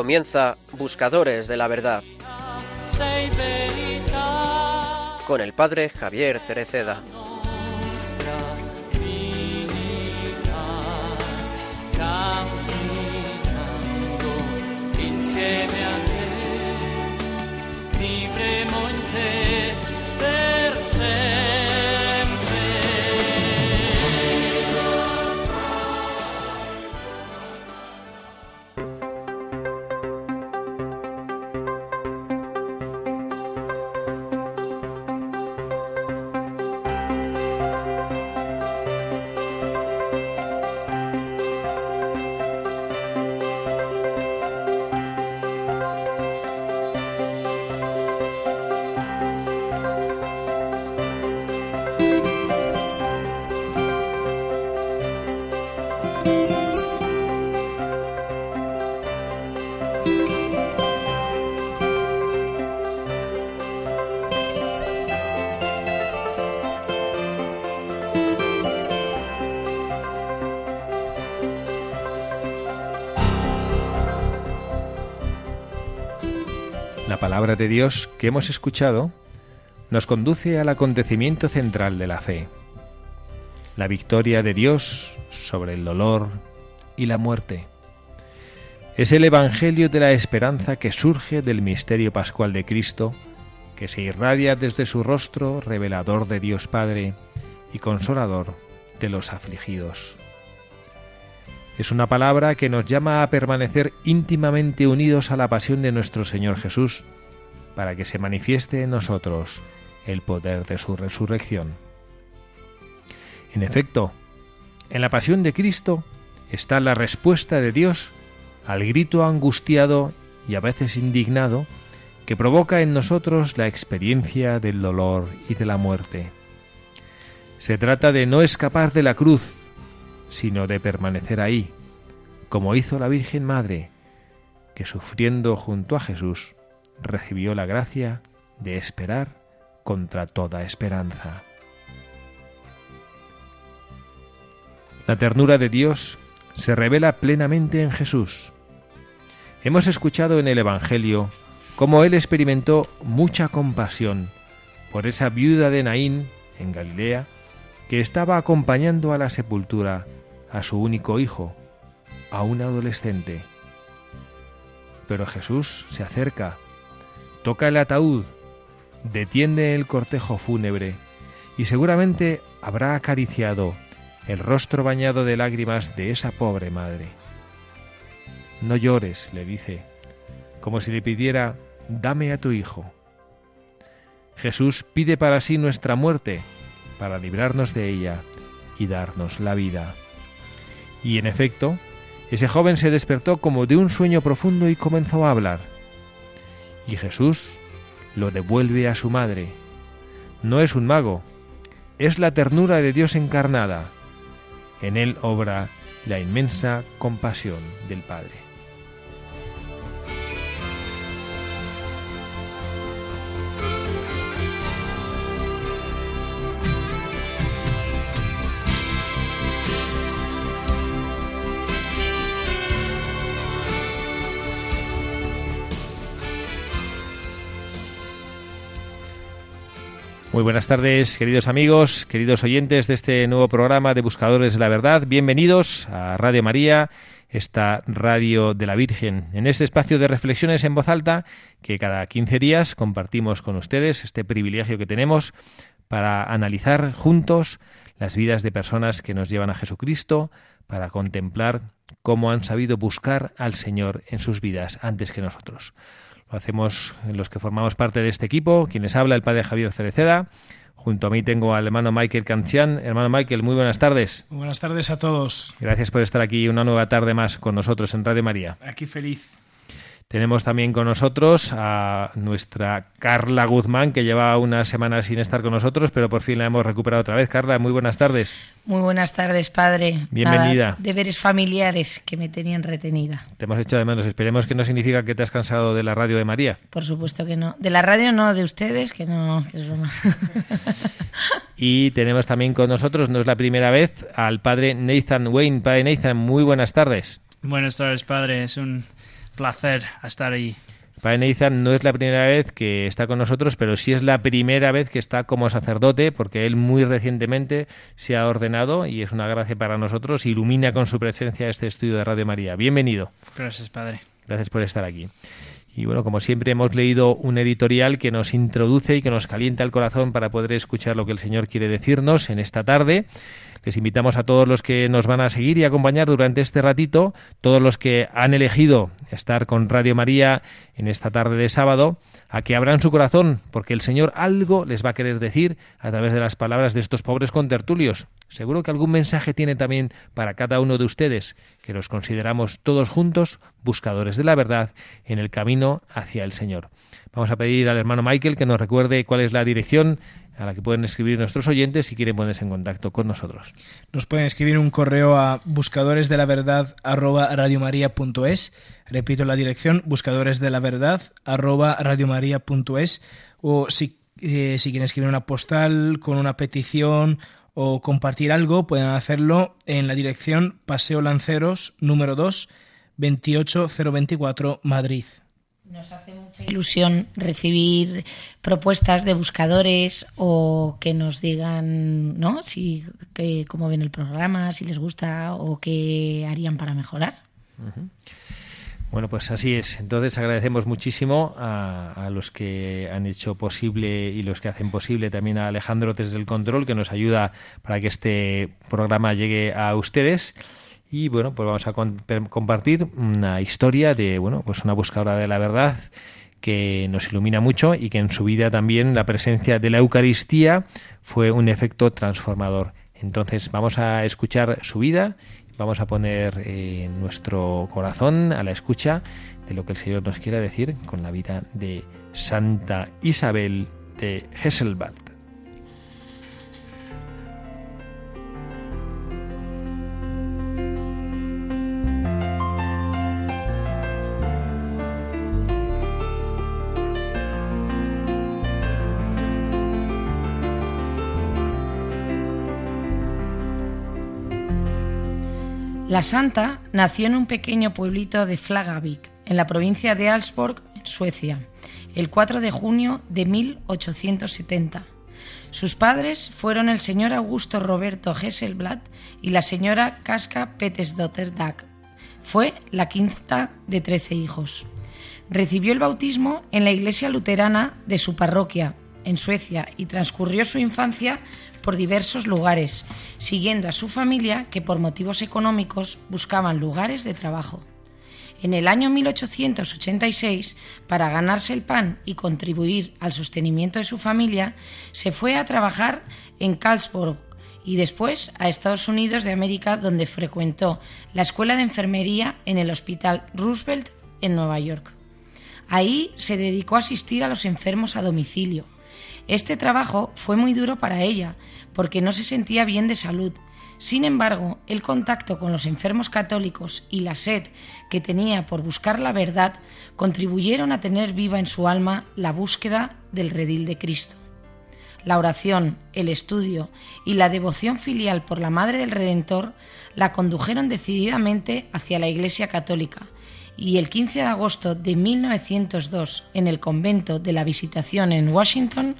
Comienza Buscadores de la Verdad con el padre Javier Cereceda. La palabra de Dios que hemos escuchado nos conduce al acontecimiento central de la fe, la victoria de Dios sobre el dolor y la muerte. Es el Evangelio de la esperanza que surge del misterio pascual de Cristo, que se irradia desde su rostro revelador de Dios Padre y consolador de los afligidos. Es una palabra que nos llama a permanecer íntimamente unidos a la pasión de nuestro Señor Jesús, para que se manifieste en nosotros el poder de su resurrección. En efecto, en la pasión de Cristo está la respuesta de Dios al grito angustiado y a veces indignado que provoca en nosotros la experiencia del dolor y de la muerte. Se trata de no escapar de la cruz, sino de permanecer ahí, como hizo la Virgen Madre, que sufriendo junto a Jesús recibió la gracia de esperar contra toda esperanza. La ternura de Dios se revela plenamente en Jesús. Hemos escuchado en el Evangelio cómo Él experimentó mucha compasión por esa viuda de Naín, en Galilea, que estaba acompañando a la sepultura a su único hijo, a un adolescente. Pero Jesús se acerca, toca el ataúd, detiende el cortejo fúnebre y seguramente habrá acariciado el rostro bañado de lágrimas de esa pobre madre. No llores, le dice, como si le pidiera, dame a tu hijo. Jesús pide para sí nuestra muerte, para librarnos de ella y darnos la vida. Y en efecto, ese joven se despertó como de un sueño profundo y comenzó a hablar. Y Jesús lo devuelve a su madre. No es un mago, es la ternura de Dios encarnada. En él obra la inmensa compasión del Padre. Muy buenas tardes, queridos amigos, queridos oyentes de este nuevo programa de Buscadores de la Verdad. Bienvenidos a Radio María, esta radio de la Virgen, en este espacio de reflexiones en voz alta que cada 15 días compartimos con ustedes, este privilegio que tenemos para analizar juntos las vidas de personas que nos llevan a Jesucristo, para contemplar cómo han sabido buscar al Señor en sus vidas antes que nosotros. Lo hacemos los que formamos parte de este equipo, quienes habla el padre Javier Cereceda. Junto a mí tengo al hermano Michael Cancian. Hermano Michael, muy buenas tardes. Muy buenas tardes a todos. Gracias por estar aquí una nueva tarde más con nosotros en Radio María. Aquí feliz. Tenemos también con nosotros a nuestra Carla Guzmán, que lleva unas semanas sin estar con nosotros, pero por fin la hemos recuperado otra vez. Carla, muy buenas tardes. Muy buenas tardes, padre. Bienvenida. Nada, deberes familiares que me tenían retenida. Te hemos hecho de menos. Esperemos que no significa que te has cansado de la radio de María. Por supuesto que no. De la radio no, de ustedes, que no. Que es broma. y tenemos también con nosotros, no es la primera vez, al padre Nathan Wayne. Padre Nathan, muy buenas tardes. Buenas tardes, padre. Es un placer estar ahí. Padre Neizan no es la primera vez que está con nosotros, pero sí es la primera vez que está como sacerdote, porque él muy recientemente se ha ordenado y es una gracia para nosotros. Ilumina con su presencia este estudio de Radio María. Bienvenido. Gracias, Padre. Gracias por estar aquí. Y bueno, como siempre hemos leído un editorial que nos introduce y que nos calienta el corazón para poder escuchar lo que el Señor quiere decirnos en esta tarde. Les invitamos a todos los que nos van a seguir y acompañar durante este ratito, todos los que han elegido estar con Radio María en esta tarde de sábado, a que abran su corazón, porque el Señor algo les va a querer decir a través de las palabras de estos pobres contertulios. Seguro que algún mensaje tiene también para cada uno de ustedes, que los consideramos todos juntos buscadores de la verdad en el camino hacia el Señor. Vamos a pedir al hermano Michael que nos recuerde cuál es la dirección a la que pueden escribir nuestros oyentes si quieren ponerse en contacto con nosotros. Nos pueden escribir un correo a buscadores de la verdad Repito la dirección, buscadores de la verdad o si, eh, si quieren escribir una postal con una petición o compartir algo, pueden hacerlo en la dirección Paseo Lanceros número 2, 28024 Madrid. Nos hace mucha ilusión recibir propuestas de buscadores o que nos digan, ¿no? Si que, cómo ven el programa, si les gusta o qué harían para mejorar. Bueno, pues así es. Entonces agradecemos muchísimo a, a, los que han hecho posible y los que hacen posible también a Alejandro desde el control que nos ayuda para que este programa llegue a ustedes. Y bueno, pues vamos a compartir una historia de, bueno, pues una buscadora de la verdad que nos ilumina mucho y que en su vida también la presencia de la Eucaristía fue un efecto transformador. Entonces vamos a escuchar su vida, vamos a poner eh, nuestro corazón a la escucha de lo que el Señor nos quiera decir con la vida de Santa Isabel de Hesselbad. La santa nació en un pequeño pueblito de Flagavik, en la provincia de Alsborg, Suecia, el 4 de junio de 1870. Sus padres fueron el señor Augusto Roberto Hesselblad y la señora Kaska Petesdotter Dag. Fue la quinta de trece hijos. Recibió el bautismo en la iglesia luterana de su parroquia, en Suecia, y transcurrió su infancia por diversos lugares, siguiendo a su familia que por motivos económicos buscaban lugares de trabajo. En el año 1886, para ganarse el pan y contribuir al sostenimiento de su familia, se fue a trabajar en Carlsbad y después a Estados Unidos de América, donde frecuentó la escuela de enfermería en el Hospital Roosevelt en Nueva York. Ahí se dedicó a asistir a los enfermos a domicilio, este trabajo fue muy duro para ella, porque no se sentía bien de salud. Sin embargo, el contacto con los enfermos católicos y la sed que tenía por buscar la verdad contribuyeron a tener viva en su alma la búsqueda del redil de Cristo. La oración, el estudio y la devoción filial por la Madre del Redentor la condujeron decididamente hacia la Iglesia Católica y el 15 de agosto de 1902, en el convento de la Visitación en Washington,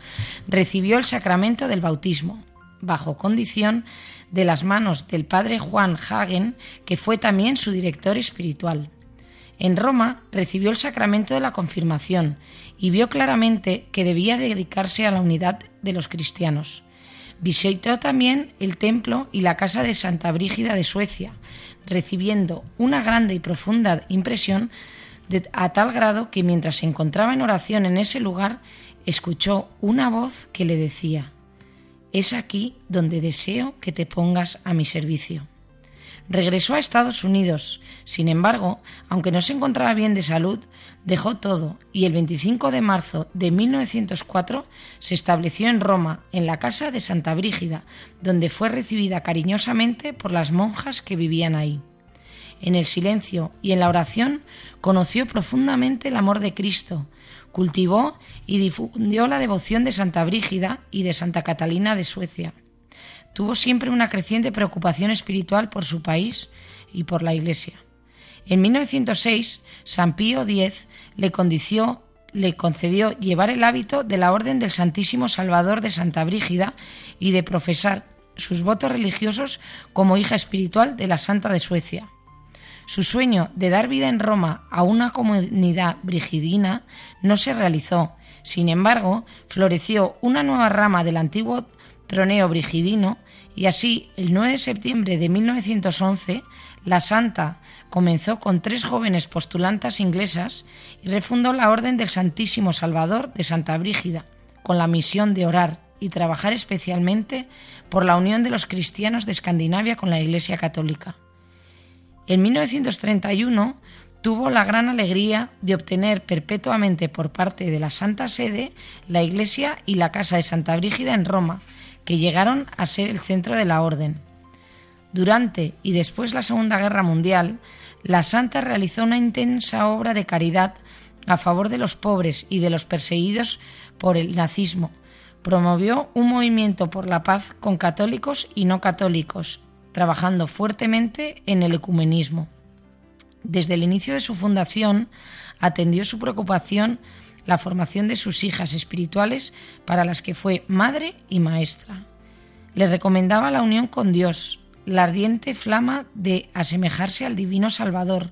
recibió el sacramento del bautismo, bajo condición de las manos del padre Juan Hagen, que fue también su director espiritual. En Roma recibió el sacramento de la confirmación y vio claramente que debía dedicarse a la unidad de los cristianos. Visitó también el templo y la casa de Santa Brígida de Suecia, recibiendo una grande y profunda impresión a tal grado que mientras se encontraba en oración en ese lugar, escuchó una voz que le decía, Es aquí donde deseo que te pongas a mi servicio. Regresó a Estados Unidos. Sin embargo, aunque no se encontraba bien de salud, dejó todo y el 25 de marzo de 1904 se estableció en Roma, en la casa de Santa Brígida, donde fue recibida cariñosamente por las monjas que vivían ahí. En el silencio y en la oración conoció profundamente el amor de Cristo, cultivó y difundió la devoción de Santa Brígida y de Santa Catalina de Suecia. Tuvo siempre una creciente preocupación espiritual por su país y por la Iglesia. En 1906, San Pío X le, le concedió llevar el hábito de la Orden del Santísimo Salvador de Santa Brígida y de profesar sus votos religiosos como hija espiritual de la Santa de Suecia. Su sueño de dar vida en Roma a una comunidad brigidina no se realizó. Sin embargo, floreció una nueva rama del antiguo troneo brigidino y así, el 9 de septiembre de 1911, la Santa comenzó con tres jóvenes postulantas inglesas y refundó la Orden del Santísimo Salvador de Santa Brígida, con la misión de orar y trabajar especialmente por la unión de los cristianos de Escandinavia con la Iglesia Católica. En 1931 tuvo la gran alegría de obtener perpetuamente por parte de la Santa Sede la iglesia y la casa de Santa Brígida en Roma, que llegaron a ser el centro de la orden. Durante y después la Segunda Guerra Mundial, la Santa realizó una intensa obra de caridad a favor de los pobres y de los perseguidos por el nazismo. Promovió un movimiento por la paz con católicos y no católicos trabajando fuertemente en el ecumenismo. Desde el inicio de su fundación, atendió su preocupación la formación de sus hijas espirituales para las que fue madre y maestra. Les recomendaba la unión con Dios, la ardiente flama de asemejarse al divino Salvador,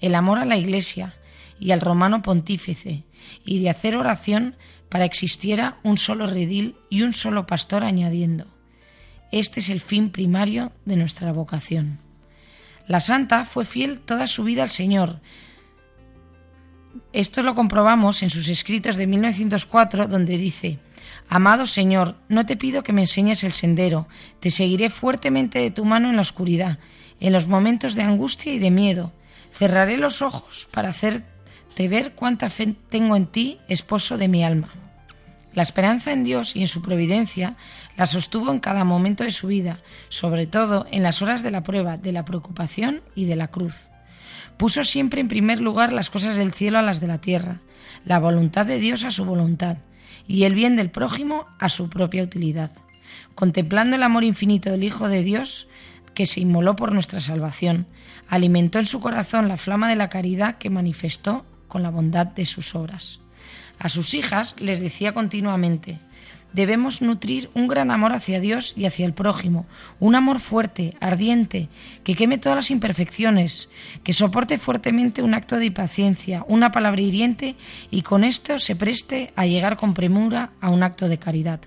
el amor a la Iglesia y al romano pontífice, y de hacer oración para existiera un solo redil y un solo pastor añadiendo, este es el fin primario de nuestra vocación. La santa fue fiel toda su vida al Señor. Esto lo comprobamos en sus escritos de 1904, donde dice, Amado Señor, no te pido que me enseñes el sendero, te seguiré fuertemente de tu mano en la oscuridad, en los momentos de angustia y de miedo. Cerraré los ojos para hacerte ver cuánta fe tengo en ti, esposo de mi alma. La esperanza en Dios y en su providencia la sostuvo en cada momento de su vida, sobre todo en las horas de la prueba, de la preocupación y de la cruz. Puso siempre en primer lugar las cosas del cielo a las de la tierra, la voluntad de Dios a su voluntad y el bien del prójimo a su propia utilidad. Contemplando el amor infinito del Hijo de Dios, que se inmoló por nuestra salvación, alimentó en su corazón la flama de la caridad que manifestó con la bondad de sus obras. A sus hijas les decía continuamente, debemos nutrir un gran amor hacia Dios y hacia el prójimo, un amor fuerte, ardiente, que queme todas las imperfecciones, que soporte fuertemente un acto de impaciencia, una palabra hiriente y con esto se preste a llegar con premura a un acto de caridad.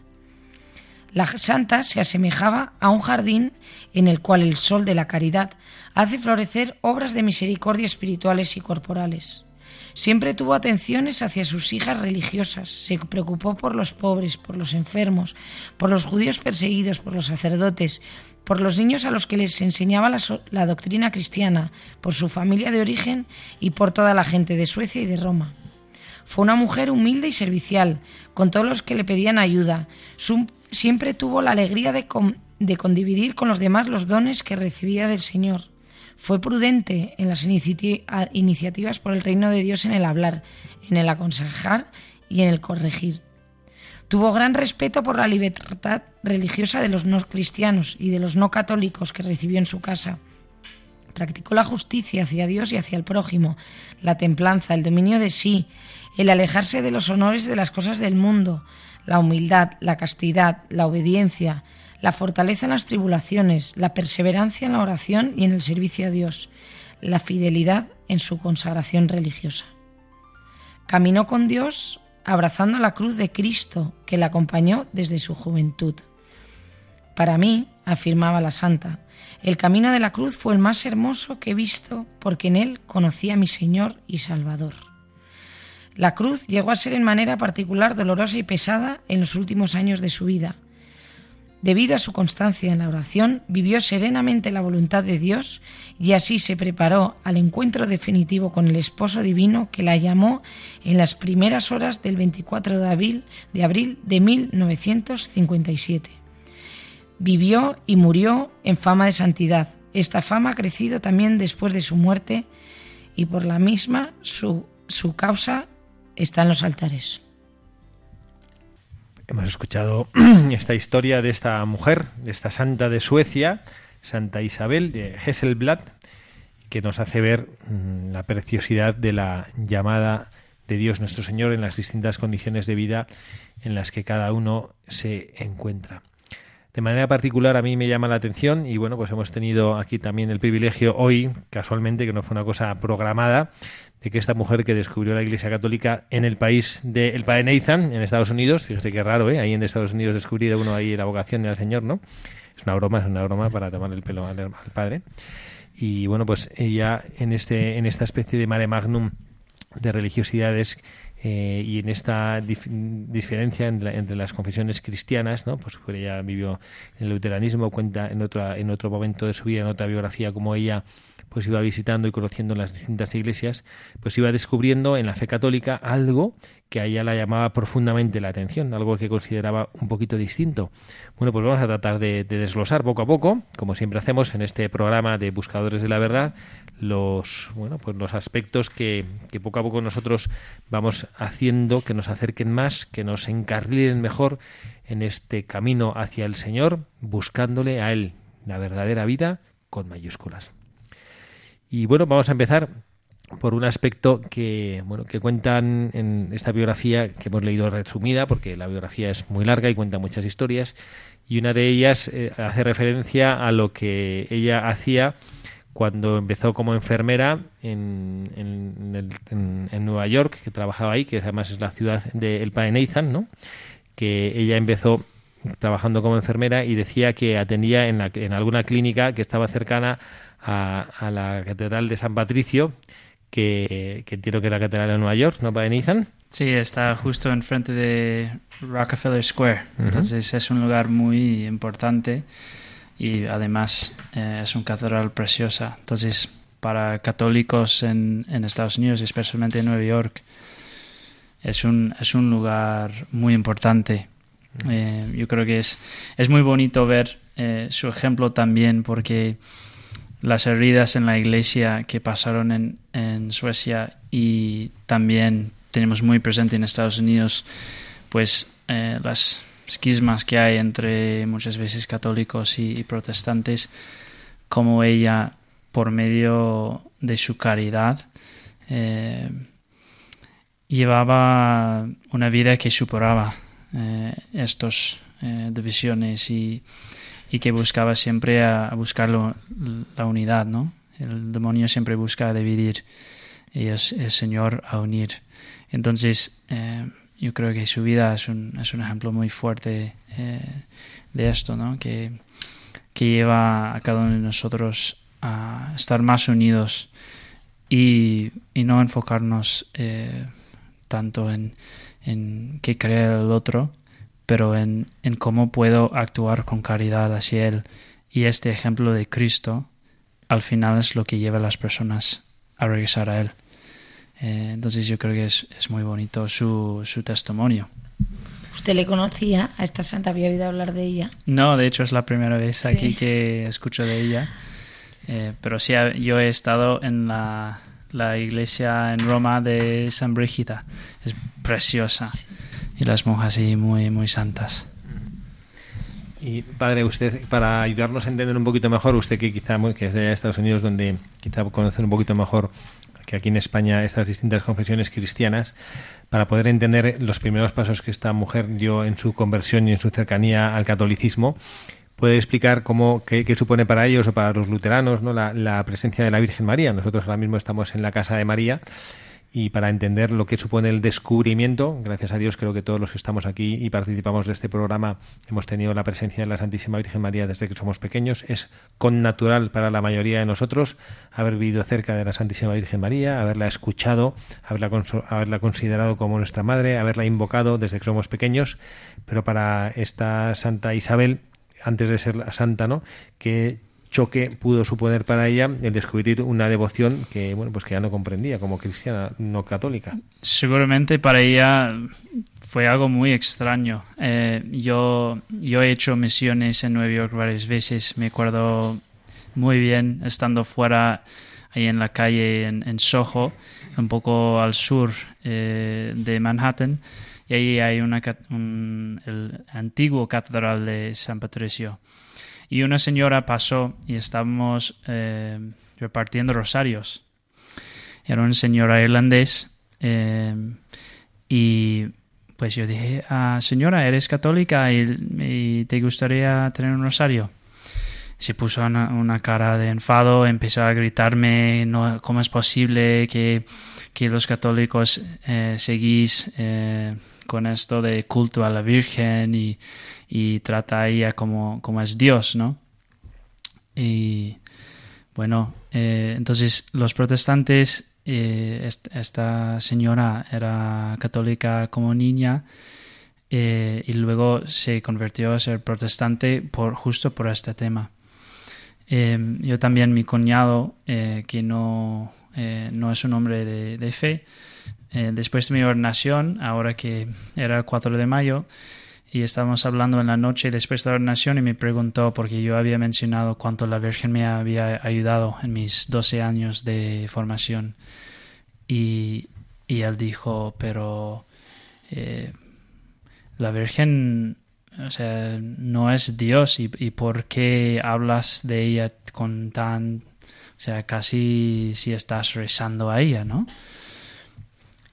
La santa se asemejaba a un jardín en el cual el sol de la caridad hace florecer obras de misericordia espirituales y corporales. Siempre tuvo atenciones hacia sus hijas religiosas, se preocupó por los pobres, por los enfermos, por los judíos perseguidos, por los sacerdotes, por los niños a los que les enseñaba la, doctrina cristiana, por su familia de origen y por toda la gente de Suecia y de Roma. Fue una mujer humilde y servicial, con todos los que le pedían ayuda. siempre tuvo la alegría de, condividir con los demás los dones que recibía del Señor. Fue prudente en las iniciativas por el reino de Dios en el hablar, en el aconsejar y en el corregir. Tuvo gran respeto por la libertad religiosa de los no cristianos y de los no católicos que recibió en su casa. Practicó la justicia hacia Dios y hacia el prójimo, la templanza, el dominio de sí, el alejarse de los honores de las cosas del mundo, la humildad, la castidad, la obediencia, la fortaleza en las tribulaciones, la perseverancia en la oración y en el servicio a Dios, la fidelidad en su consagración religiosa. Caminó con Dios abrazando la cruz de Cristo que la acompañó desde su juventud. Para mí, afirmaba la santa, el camino de la cruz fue el más hermoso que he visto porque en él conocí a mi Señor y Salvador. La cruz llegó a ser en manera particular dolorosa y pesada en los últimos años de su vida, Debido a su constancia en la oración, vivió serenamente la voluntad de Dios y así se preparó al encuentro definitivo con el esposo divino que la llamó en las primeras horas del 24 de abril de, abril de 1957. Vivió y murió en fama de santidad. Esta fama ha crecido también después de su muerte y por la misma su, su causa está en los altares. Hemos escuchado esta historia de esta mujer, de esta santa de Suecia, Santa Isabel de Hesselblad, que nos hace ver mm, la preciosidad de la llamada de Dios nuestro Señor en las distintas condiciones de vida en las que cada uno se encuentra. De manera particular a mí me llama la atención y bueno, pues hemos tenido aquí también el privilegio hoy, casualmente, que no fue una cosa programada, de que esta mujer que descubrió la Iglesia Católica en el país de el padre Nathan, en Estados Unidos, fíjese qué raro, ¿eh? Ahí en Estados Unidos descubrir uno ahí la vocación del Señor, ¿no? Es una broma, es una broma para tomar el pelo al, padre. Y bueno, pues ella en este en esta especie de mare magnum de religiosidades eh, y en esta diferencia entre, las confesiones cristianas, ¿no? Pues ella vivió en el luteranismo, cuenta en otra en otro momento de su vida, en otra biografía, como ella pues iba visitando y conociendo las distintas iglesias, pues iba descubriendo en la fe católica algo que a ella la llamaba profundamente la atención, algo que consideraba un poquito distinto. Bueno, pues vamos a tratar de, desglosar poco a poco, como siempre hacemos en este programa de Buscadores de la Verdad, los bueno, pues los aspectos que, que poco a poco nosotros vamos haciendo que nos acerquen más, que nos encarrilen mejor en este camino hacia el Señor, buscándole a Él la verdadera vida con mayúsculas. Y bueno, vamos a empezar por un aspecto que bueno que cuentan en esta biografía que hemos leído resumida porque la biografía es muy larga y cuenta muchas historias y una de ellas eh, hace referencia a lo que ella hacía cuando empezó como enfermera en, en, Nueva York, que trabajaba ahí, que además es la ciudad de El Padre Nathan, ¿no? que ella empezó trabajando como enfermera y decía que atendía en, la, en alguna clínica que estaba cercana a, la Catedral de San Patricio, que, entiendo que es la Catedral de Nueva York, ¿no, para Nathan? Sí, está justo enfrente de Rockefeller Square. Entonces es un lugar muy importante y además eh, es una catedral preciosa. Entonces, para católicos en, en, Estados Unidos, especialmente en Nueva York, es un, es un lugar muy importante. Eh, yo creo que es, es muy bonito ver eh, su ejemplo también porque las heridas en la iglesia que pasaron en, en Suecia y también tenemos muy presente en Estados Unidos pues eh, las esquismas que hay entre muchas veces católicos y, protestantes como ella por medio de su caridad eh, llevaba una vida que superaba eh, estos divisiones y y que buscaba siempre a, buscar la unidad, ¿no? El demonio siempre busca dividir y es el Señor a unir. Entonces, eh, yo creo que su vida es un, es un ejemplo muy fuerte eh, de esto, ¿no? Que, que lleva a cada uno de nosotros a estar más unidos y, y no enfocarnos eh, tanto en, en qué creer el otro, pero en, en cómo puedo actuar con caridad hacia Él. Y este ejemplo de Cristo al final es lo que lleva a las personas a regresar a Él. Eh, entonces yo creo que es, es muy bonito su, su, testimonio. ¿Usted le conocía a esta santa? ¿Había oído hablar de ella? No, de hecho es la primera vez aquí que escucho de ella. Eh, pero sí, yo he estado en la, la, iglesia en Roma de San Brígida. Es preciosa y las monjas y muy, muy santas. Y padre, usted, para ayudarnos a entender un poquito mejor, usted que quizá que es de Estados Unidos, donde quizá conocer un poquito mejor que aquí en España estas distintas confesiones cristianas, para poder entender los primeros pasos que esta mujer dio en su conversión y en su cercanía al catolicismo, puede explicar cómo qué, supone para ellos o para los luteranos ¿no? la, presencia de la Virgen María. Nosotros ahora mismo estamos en la casa de María y para entender lo que supone el descubrimiento, gracias a Dios creo que todos los que estamos aquí y participamos de este programa hemos tenido la presencia de la Santísima Virgen María desde que somos pequeños. Es con natural para la mayoría de nosotros haber vivido cerca de la Santísima Virgen María, haberla escuchado, haberla, haberla considerado como nuestra madre, haberla invocado desde que somos pequeños, pero para esta Santa Isabel antes de ser la santa, ¿no? que choque pudo suponer para ella el descubrir una devoción que bueno pues que ya no comprendía como cristiana no católica seguramente para ella fue algo muy extraño. Eh, yo yo he hecho misiones en Nueva York varias veces me acuerdo muy bien estando fuera ahí en la calle en, Soho un poco al sur eh, de Manhattan y ahí hay una un, el antiguo catedral de San Patricio y una señora pasó y estábamos eh, repartiendo rosarios. Era un señor irlandés eh, y pues yo dije, ah, señora, ¿eres católica y, te gustaría tener un rosario? Se puso una, cara de enfado, empezó a gritarme, no, ¿cómo es posible que, los católicos eh, seguís con esto de culto a la Virgen y, trata a ella como, como es Dios, ¿no? Y bueno, eh, entonces los protestantes eh, esta señora era católica como niña eh, y luego se convirtió a ser protestante por, justo por este tema. Em, yo también, mi cuñado, que no, no es un hombre de fe, después de mi ordenación, ahora que era el 4 de mayo, y estábamos hablando en la noche después de la ordenación y me preguntó, porque yo había mencionado cuánto la Virgen me había ayudado en mis 12 años de formación. Y, y él dijo, pero eh, la Virgen, o sea, no es Dios y, y por qué hablas de ella con tan, o sea, casi si estás rezando a ella, ¿no?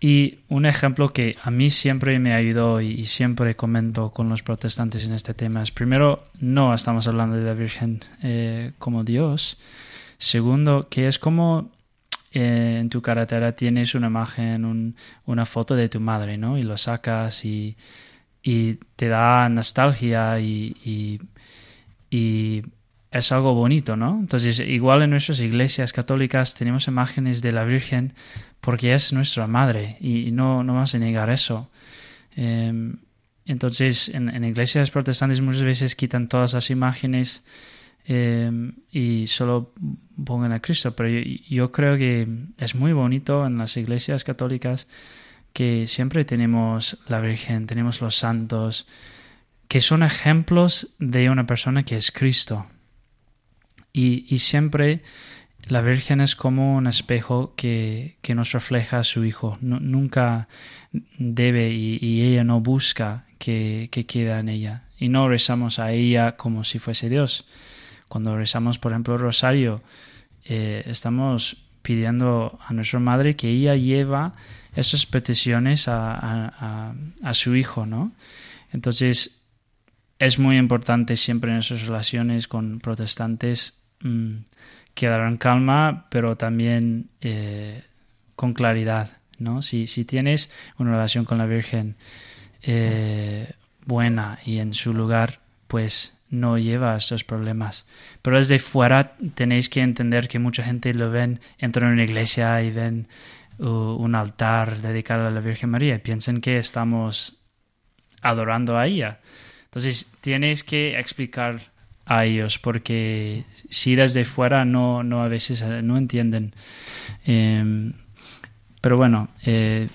Y un ejemplo que a mí siempre me ayudó y, siempre comento con los protestantes en este tema es, primero, no estamos hablando de la Virgen eh, como Dios. Segundo, que es como eh, en tu carretera tienes una imagen, una foto de tu madre, ¿no? Y lo sacas y, y te da nostalgia y, y, es algo bonito, ¿no? Entonces, igual en nuestras iglesias católicas tenemos imágenes de la Virgen porque es nuestra madre y no, no vamos a negar eso. Em, entonces, en, iglesias protestantes muchas veces quitan todas las imágenes em, y solo pongan a Cristo, pero yo, creo que es muy bonito en las iglesias católicas que siempre tenemos la Virgen, tenemos los santos, que son ejemplos de una persona que es Cristo. Y, y siempre la Virgen es como un espejo que, nos refleja a su Hijo. nunca debe y, ella no busca que, que quede en ella. Y no rezamos a ella como si fuese Dios. Cuando rezamos, por ejemplo, el rosario, eh, estamos pidiendo a nuestra Madre que ella lleva esas peticiones a, su Hijo, ¿no? Entonces, es muy importante siempre en esas relaciones con protestantes mm, quedar en calma, pero también eh, con claridad. ¿no? Si, si, tienes una relación con la Virgen eh, buena y en su lugar, pues no lleva a esos problemas. Pero desde fuera tenéis que entender que mucha gente lo ven, entran en una iglesia y ven un altar dedicado a la Virgen María y piensan que estamos adorando a ella. Entonces tienes que explicar a ellos porque si desde fuera no, no a veces eh, no entienden. Em, pero bueno, eh,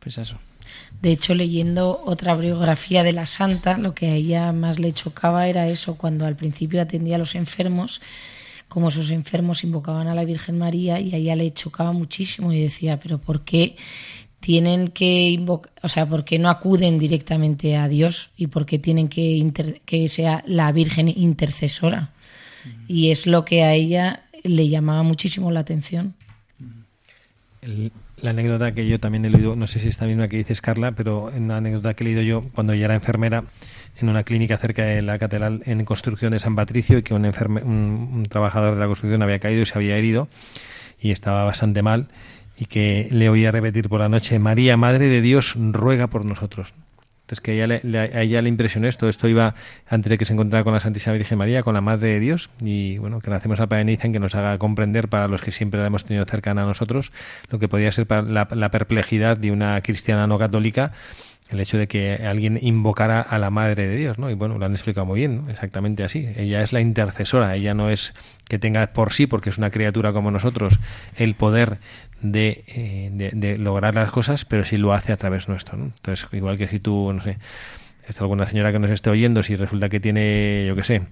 pues eso. De hecho, leyendo otra biografía de la santa, lo que a ella más le chocaba era eso, cuando al principio atendía a los enfermos, como esos enfermos invocaban a la Virgen María y a ella le chocaba muchísimo y decía, pero ¿por qué tienen que invocar, o sea, porque no acuden directamente a Dios y porque tienen que que sea la Virgen intercesora. Y es lo que a ella le llamaba muchísimo la atención. la anécdota que yo también he leído, no sé si es la misma que dices Carla, pero una anécdota que he leído yo cuando ella era enfermera en una clínica cerca de la catedral en construcción de San Patricio y que un, un trabajador de la construcción había caído y se había herido y estaba bastante mal y que le oía repetir por la noche, María, Madre de Dios, ruega por nosotros. Entonces que a ella, le, a ella le impresionó esto. Esto iba antes de que se encontrara con la Santísima Virgen María, con la Madre de Dios. Y bueno, que le hacemos a Padre en que nos haga comprender para los que siempre la hemos tenido cercana a nosotros lo que podía ser la, la perplejidad de una cristiana no católica el hecho de que alguien invocara a la Madre de Dios, ¿no? Y bueno, lo han explicado muy bien, exactamente así. Ella es la intercesora, ella no es que tenga por sí, porque es una criatura como nosotros, el poder de, eh, de, lograr las cosas, pero sí lo hace a través nuestro, ¿no? Entonces, igual que si tú, no sé, es alguna señora que nos esté oyendo, si resulta que tiene, yo qué sé,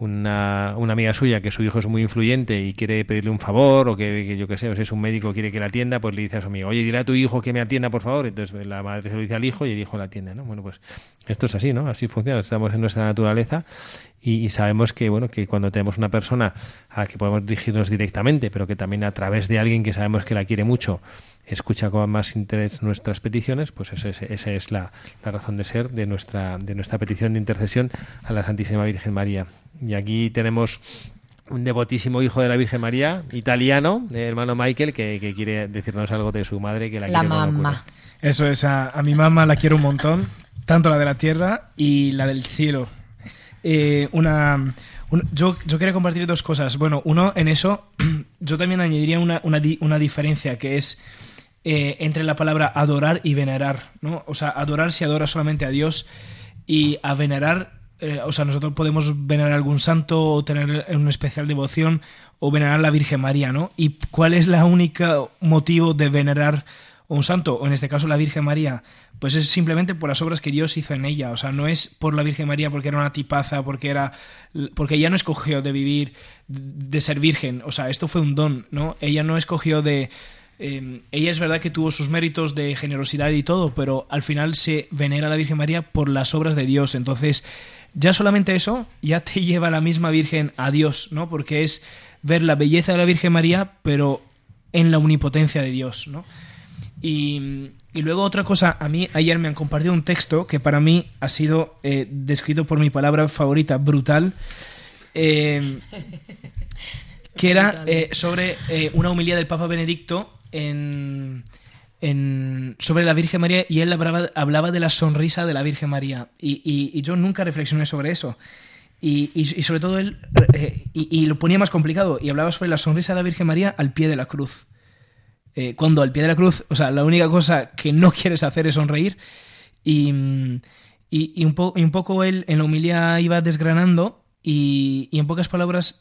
una, una, amiga suya que su hijo es muy influyente y quiere pedirle un favor o que, yo qué sé, o si es un médico quiere que la atienda, pues le dice a su amigo, oye, dile a tu hijo que me atienda, por favor. Entonces la madre se lo dice al hijo y el hijo la atiende, ¿no? Bueno, pues esto es así, ¿no? Así funciona, estamos en nuestra naturaleza y, sabemos que, bueno, que cuando tenemos una persona a la que podemos dirigirnos directamente, pero que también a través de alguien que sabemos que la quiere mucho, escucha con más interés nuestras peticiones, pues esa es, esa es la, la, razón de ser de nuestra, de nuestra petición de intercesión a la Santísima Virgen María. Y aquí tenemos un devotísimo hijo de la Virgen María, italiano, el hermano Michael, que, quiere decirnos algo de su madre, que la, la mamá. Eso es, a, mi mamá la quiero un montón, tanto la de la tierra y la del cielo. Eh, una, yo, yo quería compartir dos cosas. Bueno, uno, en eso, yo también añadiría una, una, una diferencia, que es eh, entre la palabra adorar y venerar, ¿no? O sea, adorar se adora solamente a Dios y a venerar, eh, o sea, nosotros podemos venerar a algún santo o tener una especial devoción o venerar a la Virgen María, ¿no? ¿Y cuál es la única motivo de venerar a un santo, o en este caso la Virgen María? Pues es simplemente por las obras que Dios hizo en ella, o sea, no es por la Virgen María porque era una tipaza, porque era porque ella no escogió de vivir de ser virgen, o sea, esto fue un don, ¿no? Ella no escogió de Em, ella es verdad que tuvo sus méritos de generosidad y todo, pero al final se venera a la Virgen María por las obras de Dios. Entonces, ya solamente eso ya te lleva la misma Virgen a Dios, ¿no? Porque es ver la belleza de la Virgen María, pero en la omnipotencia de Dios, ¿no? Y, luego otra cosa, a mí ayer me han compartido un texto que para mí ha sido eh, descrito por mi palabra favorita, brutal, em, que era eh, sobre eh, una humildad del Papa Benedicto en, sobre la Virgen María y él hablaba, de la sonrisa de la Virgen María. Y, yo nunca reflexioné sobre eso. Y, sobre todo él, eh, y, lo ponía más complicado, y hablaba sobre la sonrisa de la Virgen María al pie de la cruz. Eh, cuando al pie de la cruz, o sea, la única cosa que no quieres hacer es sonreír. Y, un, un poco él en la humildad iba desgranando y en pocas palabras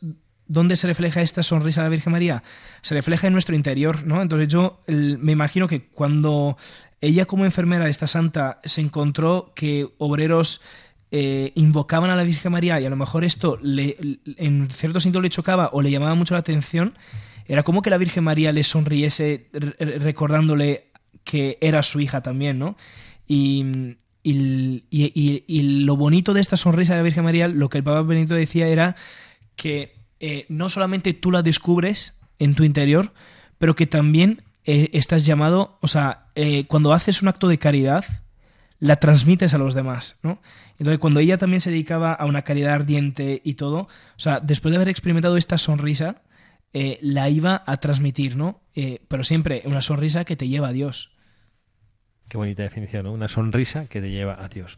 ¿Dónde se refleja esta sonrisa de la Virgen María? Se refleja en nuestro interior, ¿no? Entonces yo me imagino que cuando ella como enfermera, esta santa, se encontró que obreros eh, invocaban a la Virgen María y a lo mejor esto le, en cierto sentido le chocaba o le llamaba mucho la atención, era como que la Virgen María le sonriese recordándole que era su hija también, ¿no? Y, y, lo bonito de esta sonrisa de la Virgen María, lo que el Papa Benito decía era que eh, no solamente tú la descubres en tu interior, pero que también eh, estás llamado, o sea, eh, cuando haces un acto de caridad, la transmites a los demás, ¿no? Entonces, cuando ella también se dedicaba a una caridad ardiente y todo, o sea, después de haber experimentado esta sonrisa, la iba a transmitir, ¿no? pero siempre una sonrisa que te lleva a Dios. Qué bonita definición, ¿no? Una sonrisa que te lleva a Dios.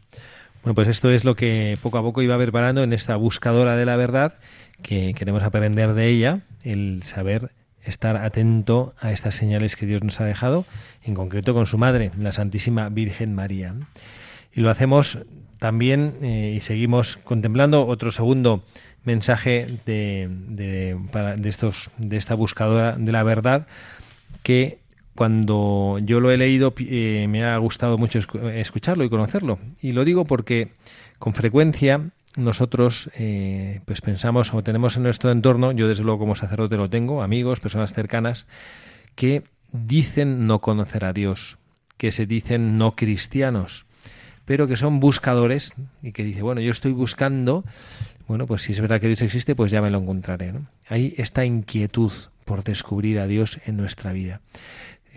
Bueno, pues esto es lo que poco a poco iba preparando en esta buscadora de la verdad que queremos aprender de ella, el saber estar atento a estas señales que Dios nos ha dejado, en concreto con su madre, la Santísima Virgen María. Y lo hacemos también eh, y seguimos contemplando otro segundo mensaje de, de, de, estos, de esta buscadora de la verdad que cuando yo lo he leído eh, me ha gustado mucho escucharlo y conocerlo. Y lo digo porque con frecuencia nosotros eh, pues pensamos o tenemos en nuestro entorno, yo desde luego como sacerdote lo tengo, amigos, personas cercanas, que dicen no conocer a Dios, que se dicen no cristianos, pero que son buscadores y que dice, bueno, yo estoy buscando, bueno, pues si es verdad que Dios existe, pues ya me lo encontraré. Hay esta inquietud por descubrir a Dios en nuestra vida.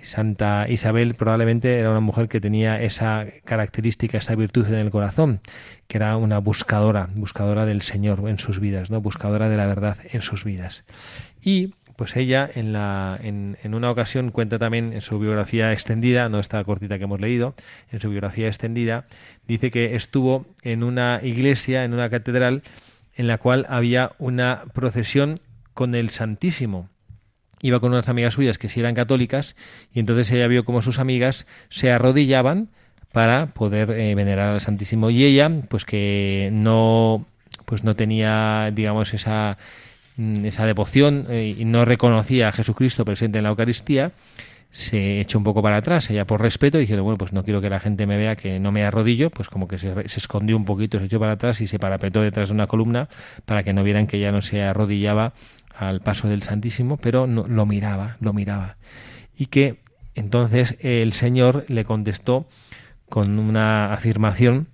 Santa Isabel probablemente era una mujer que tenía esa característica, esa virtud en el corazón, que era una buscadora, buscadora del Señor en sus vidas, ¿no? buscadora de la verdad en sus vidas. Y pues ella en, la, en, en, una ocasión cuenta también en su biografía extendida, no esta cortita que hemos leído, en su biografía extendida, dice que estuvo en una iglesia, en una catedral, en la cual había una procesión con el Santísimo iba con unas amigas suyas que sí eran católicas y entonces ella vio como sus amigas se arrodillaban para poder eh, venerar al Santísimo. Y ella pues que no pues no tenía digamos esa mm, esa devoción eh, y no reconocía a Jesucristo presente en la Eucaristía se echó un poco para atrás, ella por respeto, diciendo, bueno, pues no quiero que la gente me vea que no me arrodillo, pues como que se, se, escondió un poquito, se echó para atrás y se parapetó detrás de una columna para que no vieran que ella no se arrodillaba al paso del Santísimo, pero no, lo miraba, lo miraba. Y que entonces el Señor le contestó con una afirmación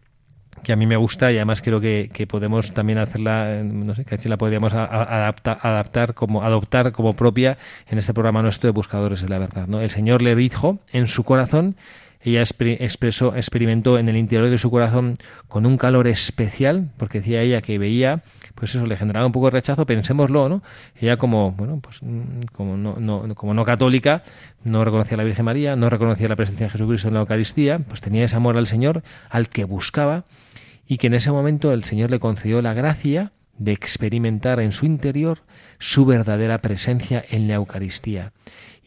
que a mí me gusta y además creo que, que podemos también hacerla, no sé, que la podríamos adaptar, adaptar como, adoptar como propia en este programa nuestro de Buscadores de la Verdad. ¿no? El Señor le dijo en su corazón, ella expresó, experimentó en el interior de su corazón con un calor especial, porque decía ella que veía, pues eso le generaba un poco de rechazo, pensémoslo, ¿no? Ella como, bueno, pues mm, como no, no, como no católica, no reconocía a la Virgen María, no reconocía la presencia de Jesucristo en la Eucaristía, pues tenía ese amor al Señor, al que buscaba, y que en ese momento el Señor le concedió la gracia de experimentar en su interior su verdadera presencia en la Eucaristía.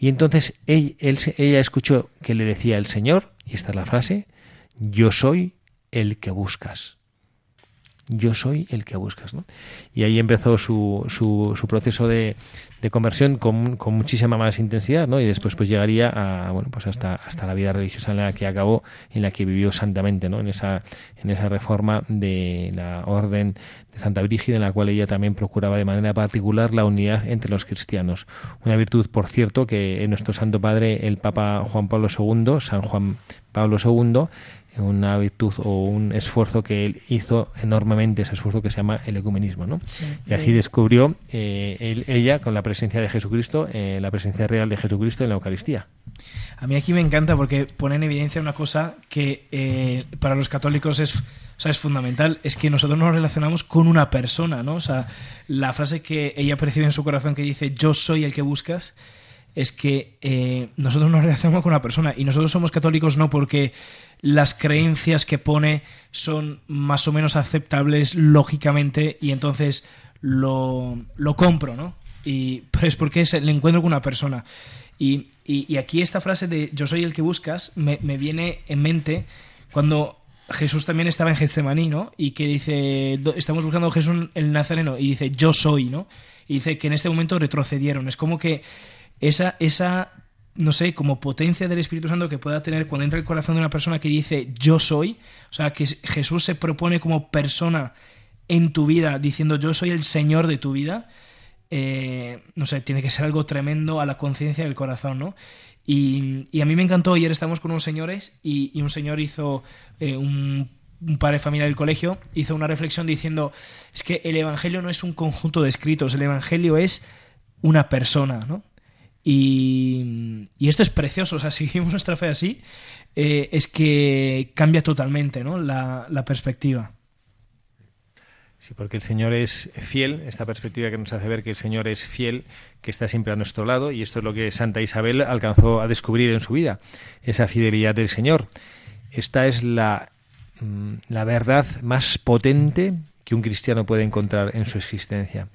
Y entonces ella escuchó que le decía el Señor, y esta es la frase, yo soy el que buscas yo soy el que buscas. ¿no? Y ahí empezó su, su, su proceso de, de conversión con, con, muchísima más intensidad, ¿no? Y después pues llegaría a, bueno, pues hasta, hasta la vida religiosa en la que acabó, en la que vivió santamente, ¿no? En esa, en esa reforma de la orden de Santa Brígida, en la cual ella también procuraba de manera particular la unidad entre los cristianos. Una virtud, por cierto, que en nuestro Santo Padre, el Papa Juan Pablo II, San Juan Pablo II, una virtud o un esfuerzo que él hizo enormemente, ese esfuerzo que se llama el ecumenismo. ¿no? y así descubrió eh, ella, con la presencia de Jesucristo, eh, la presencia real de Jesucristo en la Eucaristía. A mí aquí me encanta porque pone en evidencia una cosa que eh, para los católicos es, es fundamental, es que nosotros nos relacionamos con una persona, ¿no? O sea, la frase que ella percibe en su corazón que dice yo soy el que buscas, es que nosotros nos relacionamos con una persona y nosotros somos católicos no porque las creencias que pone son más o menos aceptables lógicamente y entonces lo, lo compro, ¿no? Y, pero es porque es, le encuentro con una persona. Y, y, aquí esta frase de yo soy el que buscas me, me, viene en mente cuando Jesús también estaba en Getsemaní, ¿no? Y que dice, estamos buscando a Jesús el Nazareno, y dice, yo soy, ¿no? Y dice que en este momento retrocedieron. Es como que esa, esa no sé, como potencia del Espíritu Santo que pueda tener cuando entra el corazón de una persona que dice yo soy, o sea, que Jesús se propone como persona en tu vida diciendo yo soy el Señor de tu vida, eh, no sé, tiene que ser algo tremendo a la conciencia del corazón, ¿no? Y, a mí me encantó, ayer estamos con unos señores y, un señor hizo, eh, un, padre de del colegio, hizo una reflexión diciendo, es que el Evangelio no es un conjunto de escritos, el Evangelio es una persona, ¿no? Y, esto es precioso, o sea, si vivimos nuestra fe así, eh, es que cambia totalmente ¿no? la, perspectiva. Sí, porque el Señor es fiel, esta perspectiva que nos hace ver que el Señor es fiel, que está siempre a nuestro lado, y esto es lo que Santa Isabel alcanzó a descubrir en su vida, esa fidelidad del Señor. Esta es la, mm, la verdad más potente que un cristiano puede encontrar en su existencia.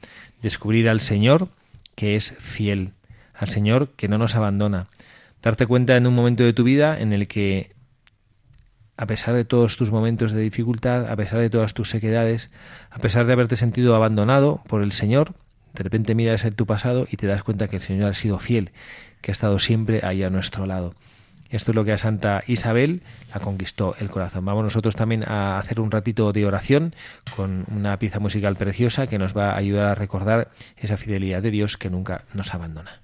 Descubrir al Señor que es fiel al Señor que no nos abandona. Darte cuenta en un momento de tu vida en el que, a pesar de todos tus momentos de dificultad, a pesar de todas tus sequedades, a pesar de haberte sentido abandonado por el Señor, de repente miras en tu pasado y te das cuenta que el Señor ha sido fiel, que ha estado siempre ahí a nuestro lado. Esto es lo que a Santa Isabel la conquistó el corazón. Vamos nosotros también a hacer un ratito de oración con una pieza musical preciosa que nos va a ayudar a recordar esa fidelidad de Dios que nunca nos abandona.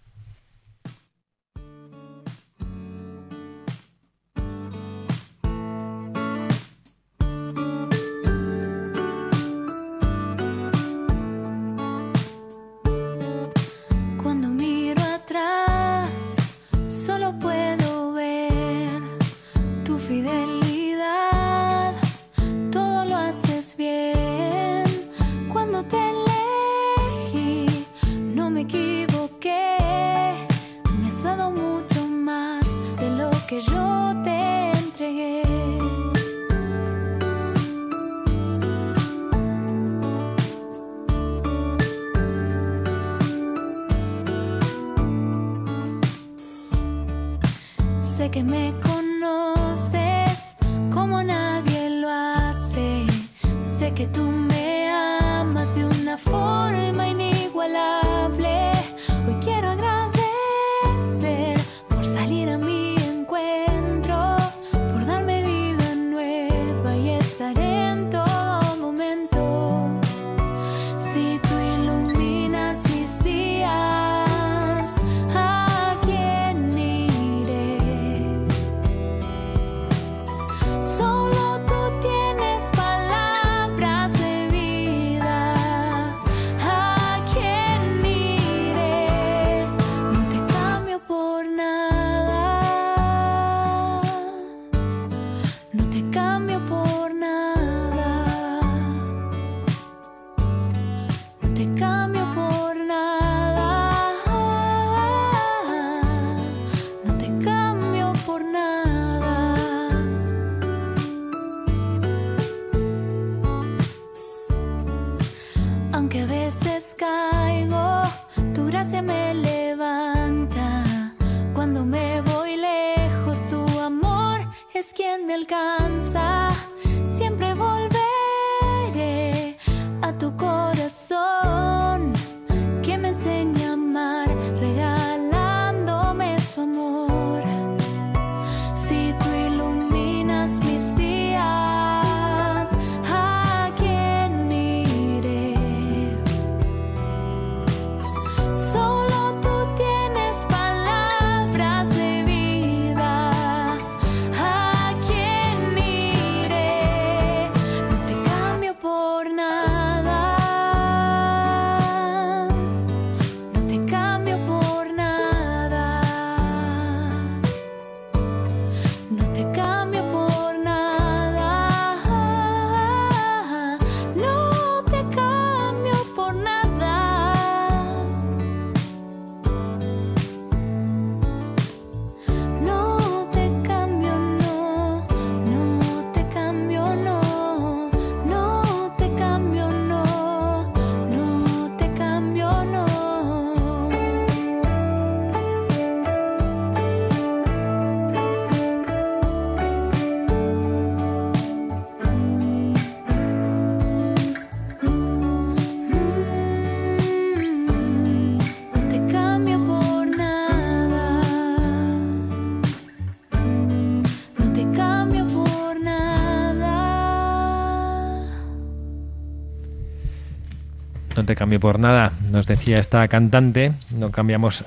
No te cambio por nada, nos decía esta cantante, no cambiamos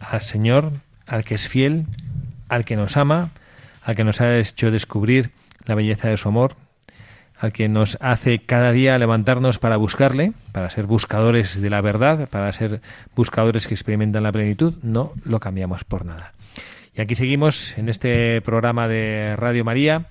al Señor, al que es fiel, al que nos ama, al que nos ha hecho descubrir la belleza de su amor, al que nos hace cada día levantarnos para buscarle, para ser buscadores de la verdad, para ser buscadores que experimentan la plenitud, no lo cambiamos por nada. Y aquí seguimos en este programa de Radio María,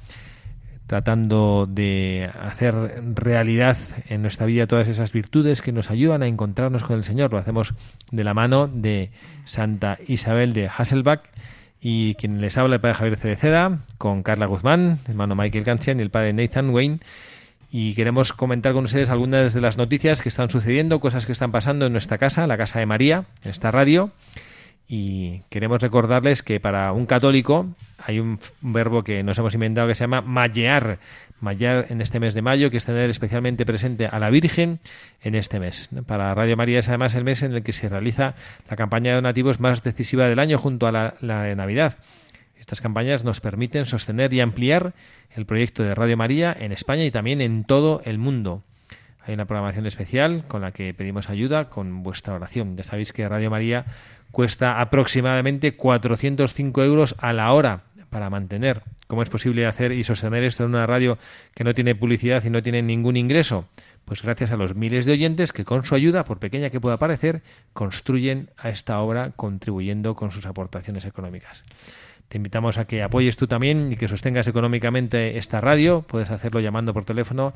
tratando de hacer realidad en nuestra vida todas esas virtudes que nos ayudan a encontrarnos con el Señor. Lo hacemos de la mano de Santa Isabel de Hasselbach y quien les habla el padre Javier Cereceda, con Carla Guzmán, hermano Michael Cancian y el padre Nathan Wayne. Y queremos comentar con ustedes algunas de las noticias que están sucediendo, cosas que están pasando en nuestra casa, la casa de María, en esta radio. Y queremos recordarles que para un católico hay un verbo que nos hemos inventado que se llama mallear. Mallear en este mes de mayo, que es tener especialmente presente a la Virgen en este mes. Para Radio María es además el mes en el que se realiza la campaña de donativos más decisiva del año junto a la, la de Navidad. Estas campañas nos permiten sostener y ampliar el proyecto de Radio María en España y también en todo el mundo. Hay una programación especial con la que pedimos ayuda con vuestra oración. Ya sabéis que Radio María cuesta aproximadamente 405 euros a la hora para mantener. ¿Cómo es posible hacer y sostener esto en una radio que no tiene publicidad y no tiene ningún ingreso? Pues gracias a los miles de oyentes que con su ayuda, por pequeña que pueda parecer, construyen a esta obra contribuyendo con sus aportaciones económicas. Te invitamos a que apoyes tú también y que sostengas económicamente esta radio. Puedes hacerlo llamando por teléfono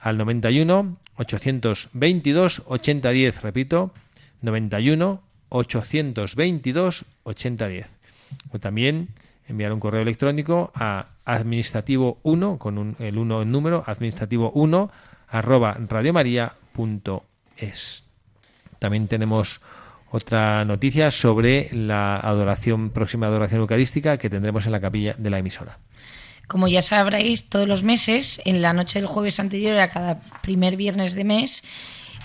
al 91 822 8010. Repito, 91 822 8010. O también enviar un correo electrónico a administrativo 1 con el 1 en número, administrativo 1 arroba radiomaria.es. También tenemos otra noticia sobre la adoración, próxima adoración eucarística que tendremos en la capilla de la emisora. Como ya sabréis, todos los meses, en la noche del jueves anterior a cada primer viernes de mes,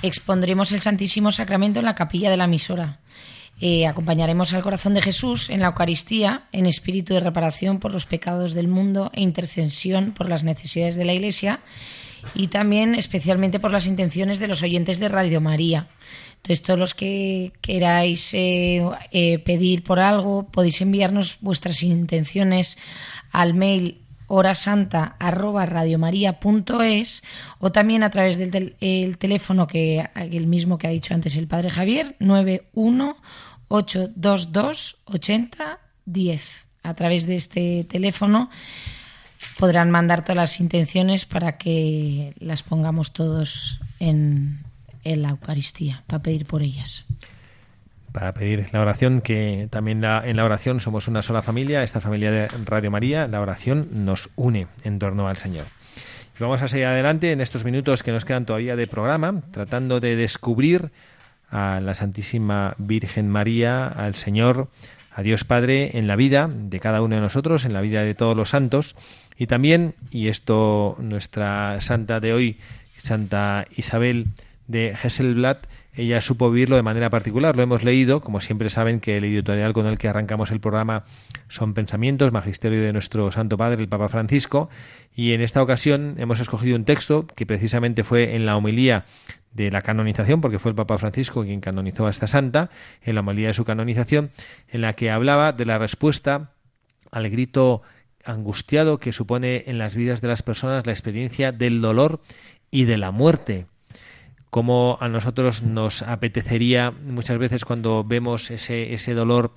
expondremos el Santísimo Sacramento en la capilla de la emisora. Eh, acompañaremos al corazón de Jesús en la Eucaristía, en espíritu de reparación por los pecados del mundo e intercesión por las necesidades de la Iglesia y también especialmente por las intenciones de los oyentes de Radio María. Entonces, todos los que queráis eh, eh, pedir por algo, podéis enviarnos vuestras intenciones al mail horasanta@radiomaria.es o también a través del teléfono que el mismo que ha dicho antes el padre Javier 918228010. A través de este teléfono podrán mandar todas las intenciones para que las pongamos todos en, en la Eucaristía, para pedir por ellas para pedir la oración, que también en la oración somos una sola familia, esta familia de Radio María, la oración nos une en torno al Señor. Vamos a seguir adelante en estos minutos que nos quedan todavía de programa, tratando de descubrir a la Santísima Virgen María, al Señor, a Dios Padre en la vida de cada uno de nosotros, en la vida de todos los santos, y también, y esto nuestra santa de hoy, Santa Isabel de Hesselblatt, ella supo vivirlo de manera particular. Lo hemos leído, como siempre saben que el editorial con el que arrancamos el programa son Pensamientos, Magisterio de nuestro Santo Padre, el Papa Francisco, y en esta ocasión hemos escogido un texto que precisamente fue en la homilía de la canonización, porque fue el Papa Francisco quien canonizó a esta santa, en la homilía de su canonización, en la que hablaba de la respuesta al grito angustiado que supone en las vidas de las personas la experiencia del dolor y de la muerte como a nosotros nos apetecería muchas veces cuando vemos ese, ese dolor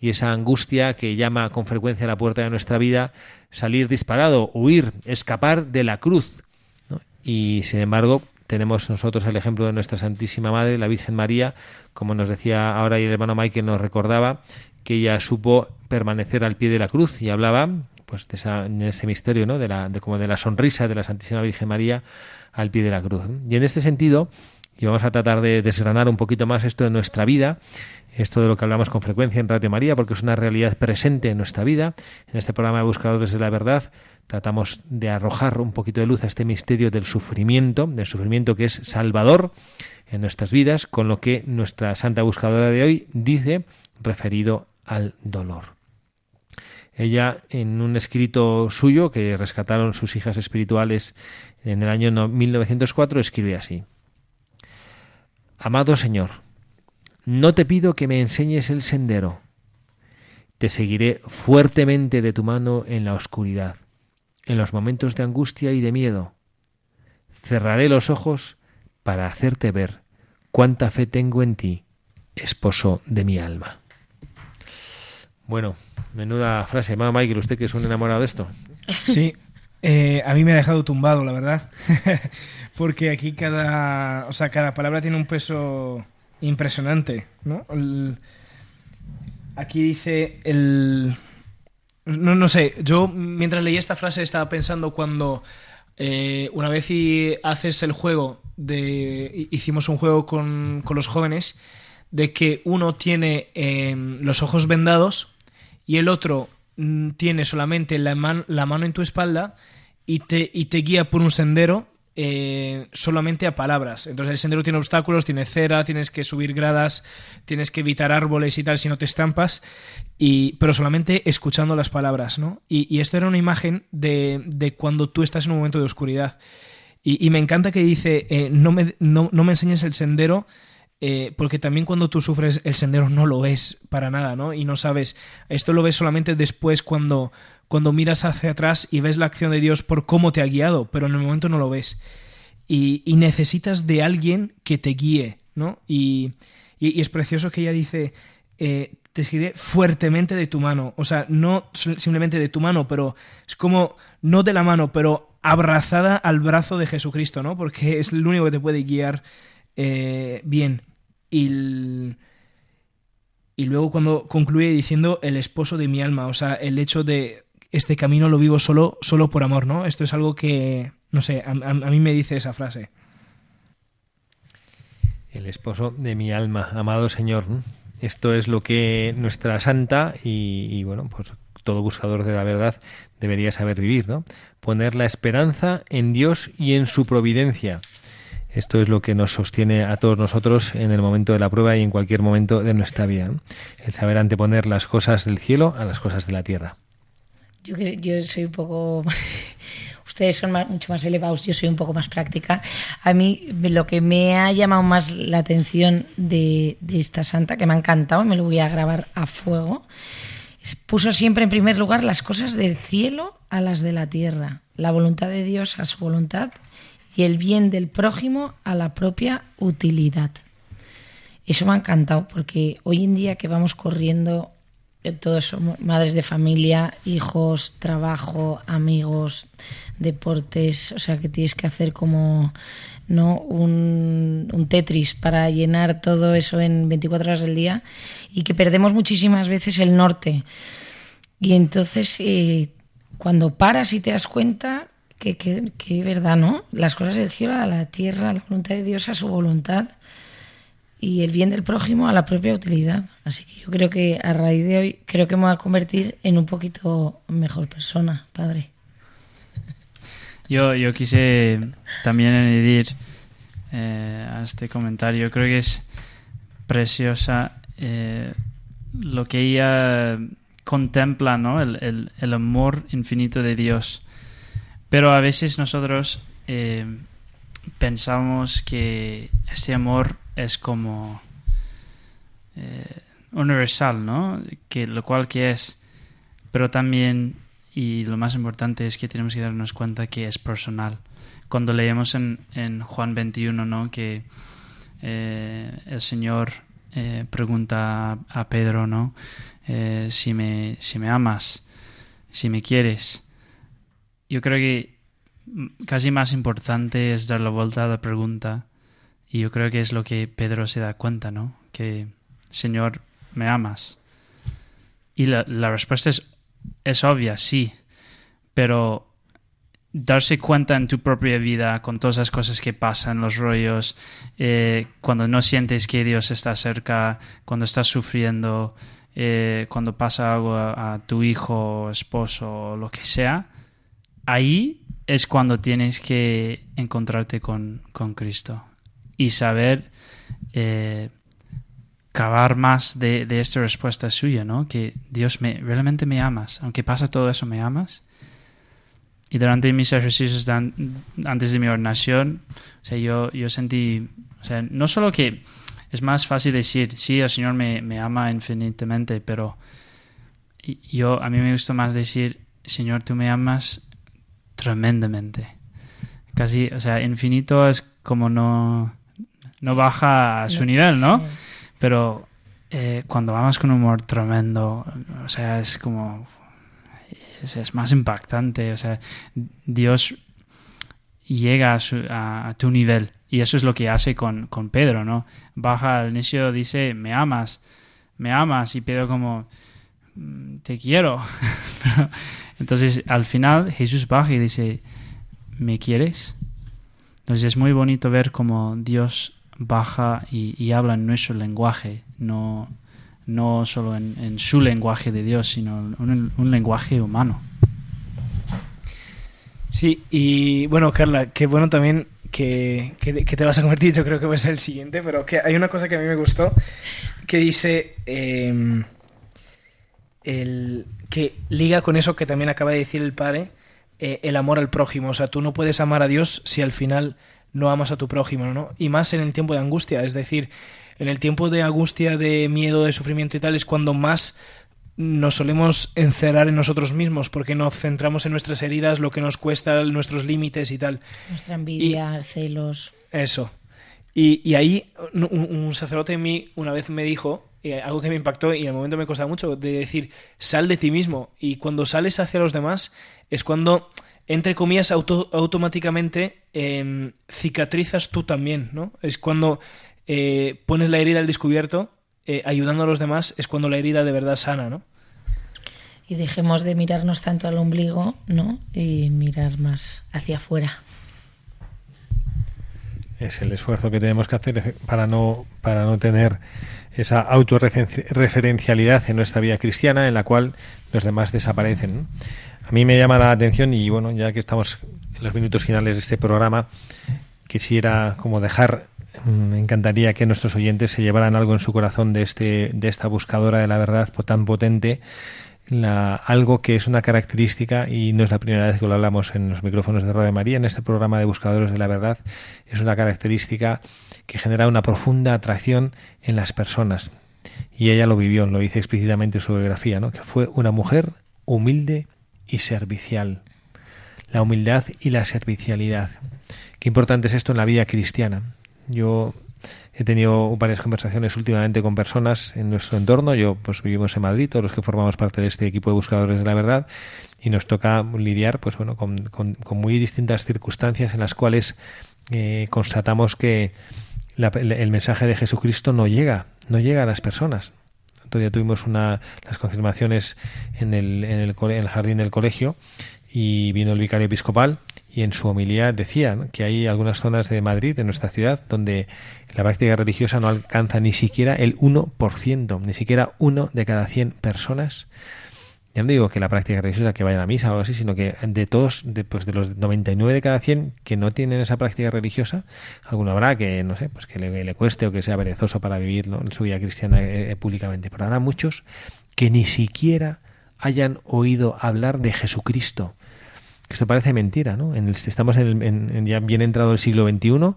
y esa angustia que llama con frecuencia a la puerta de nuestra vida, salir disparado, huir, escapar de la cruz. Y sin embargo, tenemos nosotros el ejemplo de nuestra Santísima Madre, la Virgen María, como nos decía ahora el hermano Michael nos recordaba, que ella supo permanecer al pie de la cruz y hablaba pues de, ese misterio, ¿no? De la, de como de la sonrisa de la Santísima Virgen María al pie de la cruz. Y en este sentido, y vamos a tratar de desgranar un poquito más esto de nuestra vida, esto de lo que hablamos con frecuencia en Radio María, porque es una realidad presente en nuestra vida. En este programa de Buscadores de la Verdad tratamos de arrojar un poquito de luz a este misterio del sufrimiento, del sufrimiento que es salvador en nuestras vidas, con lo que nuestra santa buscadora de hoy dice referido al dolor. Ella, en un escrito suyo que rescataron sus hijas espirituales en el año 1904, escribe así. Amado Señor, no te pido que me enseñes el sendero, te seguiré fuertemente de tu mano en la oscuridad, en los momentos de angustia y de miedo. Cerraré los ojos para hacerte ver cuánta fe tengo en ti, esposo de mi alma. Bueno, menuda frase. Michael, usted que es un enamorado de esto. Sí, eh, a mí me ha dejado tumbado, la verdad. Porque aquí cada, o sea, cada palabra tiene un peso impresionante, ¿no? aquí dice el... No, no sé, yo mientras leía esta frase estaba pensando cuando eh, una vez y haces el juego de... Hicimos un juego con, con los jóvenes de que uno tiene em, los ojos vendados y el otro mm, tiene solamente la, mano en tu espalda y te, guía por un sendero eh, solamente a palabras. Entonces el sendero tiene obstáculos, tiene cera, tienes que subir gradas, tienes que evitar árboles y tal si no te estampas, y, pero solamente escuchando las palabras, ¿no? Y, esto era una imagen de, cuando tú estás en un momento de oscuridad. Y, me encanta que dice, eh, no me enseñes el sendero, eh, porque también cuando tú sufres el sendero no lo ves para nada, ¿no? Y no sabes, esto lo ves solamente después cuando, cuando miras hacia atrás y ves la acción de Dios por cómo te ha guiado, pero en el momento no lo ves. Y, necesitas de alguien que te guíe, ¿no? Y, es precioso que ella dice, eh, te seguiré fuertemente de tu mano, o sea, no simplemente de tu mano, pero es como, no de la mano, pero abrazada al brazo de Jesucristo, ¿no? Porque es el único que te puede guiar eh, bien. Y, y luego cuando concluye diciendo el esposo de mi alma, o sea, el hecho de este camino lo vivo solo, solo por amor, ¿no? Esto es algo que, no sé, a, mí me dice esa frase. El esposo de mi alma, amado Señor. Esto es lo que nuestra santa y, bueno, pues todo buscador de la verdad debería saber vivir, ¿no? Poner la esperanza en Dios y en su providencia. Esto es lo que nos sostiene a todos nosotros en el momento de la prueba y en cualquier momento de nuestra vida. El saber anteponer las cosas del cielo a las cosas de la tierra. Yo, yo soy un poco... Ustedes son mucho más elevados, yo soy un poco más práctica. A mí lo que me ha llamado más la atención de, esta santa, que me ha encantado, me lo voy a grabar a fuego, puso siempre en primer lugar las cosas del cielo a las de la tierra, la voluntad de Dios a su voluntad y el bien del prójimo a la propia utilidad. Eso me ha encantado porque hoy en día que vamos corriendo todos somos madres de familia, hijos, trabajo, amigos, deportes, o sea que tienes que hacer como no un, Tetris para llenar todo eso en 24 horas del día y que perdemos muchísimas veces el norte. Y entonces eh, cuando paras y te das cuenta que, que, que verdad, ¿no? Las cosas del cielo a la tierra, la voluntad de Dios a su voluntad y el bien del prójimo a la propia utilidad. Así que yo creo que a raíz de hoy creo que me voy a convertir en un poquito mejor persona, padre. Yo, yo quise también añadir eh, a este comentario, creo que es preciosa eh, lo que ella contempla, ¿no? El, el, amor infinito de Dios. Pero a veces nosotros eh, pensamos que ese amor es como eh, universal, ¿no? Que lo cual que es, pero también y lo más importante es que tenemos que darnos cuenta que es personal. Cuando leemos en, en Juan 21, ¿no? Que eh, el Señor pregunta a, Pedro, ¿no? si me si me amas, si me quieres. Yo creo que casi más importante es dar la vuelta a la pregunta y yo creo que es lo que Pedro se da cuenta, ¿no? Que, Señor, me amas. Y la, respuesta es, es obvia, sí, pero darse cuenta en tu propia vida con todas las cosas que pasan, los rollos, eh, cuando no sientes que Dios está cerca, cuando estás sufriendo, eh, cuando pasa algo a, tu hijo, esposo, lo que sea, ahí es cuando tienes que encontrarte con, con Cristo y saber eh, cavar más de, esta respuesta suya, ¿no? Que Dios me realmente me amas, aunque pasa todo eso, me amas. y durante mis ejercicios antes de mi ordenación, o sea, yo, yo sentí, o sea, no solo que es más fácil decir, sí, el Señor me, me ama infinitamente, pero yo, a mí me gusta más decir, Señor, tú me amas tremendamente. Casi, o sea, infinito es como no, no baja a su nivel, ¿no? Pero eh, cuando amas con un humor tremendo, o sea, es como es, más impactante. O sea, Dios llega a, tu nivel. Y eso es lo que hace con, con Pedro, ¿no? Baja al inicio, dice, me amas, me amas. Y Pedro como, mm, te quiero. Entonces, al final, Jesús baja y dice, ¿me quieres? Entonces, es muy bonito ver cómo Dios baja y, habla en nuestro lenguaje, no, no solo en, su lenguaje de Dios, sino un, un lenguaje humano. Sí, y bueno, Carla, qué bueno también que, te vas a convertir, yo creo que va a ser el siguiente, pero que hay una cosa que a mí me gustó, que dice em, el, que liga con eso que también acaba de decir el padre, eh, el amor al prójimo. O sea, tú no puedes amar a Dios si al final no amas a tu prójimo, ¿no? Y más en el tiempo de angustia, es decir, en el tiempo de angustia, de miedo, de sufrimiento y tal, es cuando más nos solemos encerrar en nosotros mismos porque nos centramos en nuestras heridas, lo que nos cuesta, nuestros límites y tal. Nuestra envidia, celos. Eso. Y, ahí un, sacerdote en mí una vez me dijo, eh, algo que me impactó y en el momento me costaba mucho, de decir, sal de ti mismo. Y cuando sales hacia los demás es cuando, entre comillas, automáticamente em, cicatrizas tú también, ¿no? Es cuando eh, pones la herida al descubierto, eh, ayudando a los demás, es cuando la herida de verdad sana, ¿no? Y dejemos de mirarnos tanto al ombligo, ¿no? Y mirar más hacia afuera. Es el esfuerzo que tenemos que hacer para no, para no tener esa autorreferencialidad en nuestra vida cristiana en la cual los demás desaparecen. A mí me llama la atención y bueno, ya que estamos en los minutos finales de este programa, quisiera como dejar me encantaría que nuestros oyentes se llevaran algo en su corazón de, este, de esta buscadora de la verdad tan potente, la, algo que es una característica, y no es la primera vez que lo hablamos en los micrófonos de Radio María, en este programa de Buscadores de la Verdad, es una característica que genera una profunda atracción en las personas. Y ella lo vivió, lo dice explícitamente en su biografía, ¿no? que fue una mujer humilde y servicial. La humildad y la servicialidad. Qué importante es esto en la vida cristiana. Yo he tenido varias conversaciones últimamente con personas en nuestro entorno. Yo, pues vivimos en Madrid, todos los que formamos parte de este equipo de buscadores de la verdad, y nos toca lidiar, pues bueno, con, muy distintas circunstancias en las cuales eh, constatamos que el mensaje de Jesucristo no llega, no llega a las personas. Todavía tuvimos una, las confirmaciones en el, en el, en el jardín del colegio y vino el vicario episcopal y en su homilía decía que hay algunas zonas de Madrid, de nuestra ciudad, donde la práctica religiosa no alcanza ni siquiera el 1%, ni siquiera uno de cada 100 personas. Ya no digo que la práctica religiosa que vayan a misa o algo así, sino que de todos, de, pues de los 99 de cada 100 que no tienen esa práctica religiosa, alguno habrá que, no sé, pues que le, cueste o que sea perezoso para vivir en su vida cristiana eh, eh, públicamente. Pero habrá muchos que ni siquiera hayan oído hablar de Jesucristo esto parece mentira, ¿no? En estamos en, ya bien entrado el siglo XXI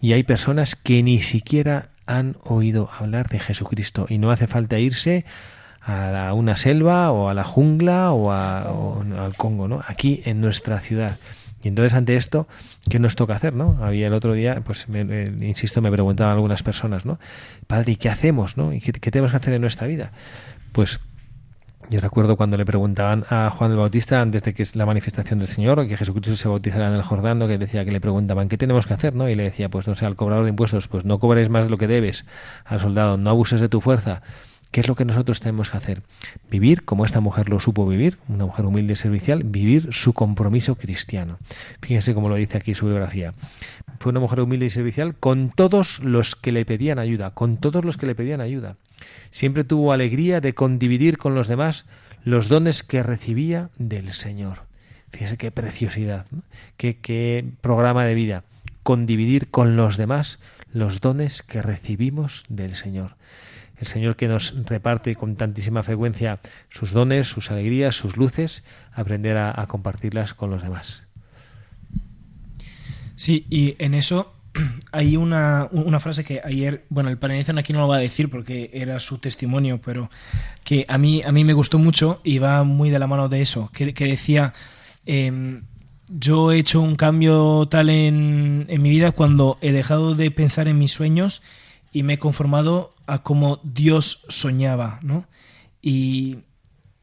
y hay personas que ni siquiera han oído hablar de Jesucristo y no hace falta irse a una selva o a la jungla o, al Congo, ¿no? Aquí en nuestra ciudad. Y entonces ante esto, ¿qué nos toca hacer, no? Había el otro día, pues insisto, me preguntaban algunas personas, ¿no? Padre, ¿y qué hacemos, no? ¿Y qué tenemos que hacer en nuestra vida? Pues yo recuerdo cuando le preguntaban a Juan el Bautista antes de que es la manifestación del Señor o que Jesucristo se bautizara en el Jordán, que decía que le preguntaban qué tenemos que hacer, ¿no? Y le decía, pues no sé, al cobrador de impuestos, pues no cobres más de lo que debes, al soldado, no abuses de tu fuerza. ¿Qué es lo que nosotros tenemos que hacer? Vivir como esta mujer lo supo vivir, una mujer humilde y servicial, vivir su compromiso cristiano. Fíjense cómo lo dice aquí su biografía. Fue una mujer humilde y servicial con todos los que le pedían ayuda, con todos los que le pedían ayuda. Siempre tuvo alegría de condividir con los demás los dones que recibía del Señor. Fíjese qué preciosidad, qué, qué programa de vida. Condividir con los demás los dones que recibimos del Señor. El Señor que nos reparte con tantísima frecuencia sus dones, sus alegrías, sus luces, aprender a, compartirlas con los demás. Sí, y en eso hay una, una, frase que ayer, bueno, el Paranizan aquí no lo va a decir porque era su testimonio, pero que a mí, a mí me gustó mucho y va muy de la mano de eso, que, decía, eh, yo he hecho un cambio tal en, en mi vida cuando he dejado de pensar en mis sueños y me he conformado a como Dios soñaba, ¿no? Y,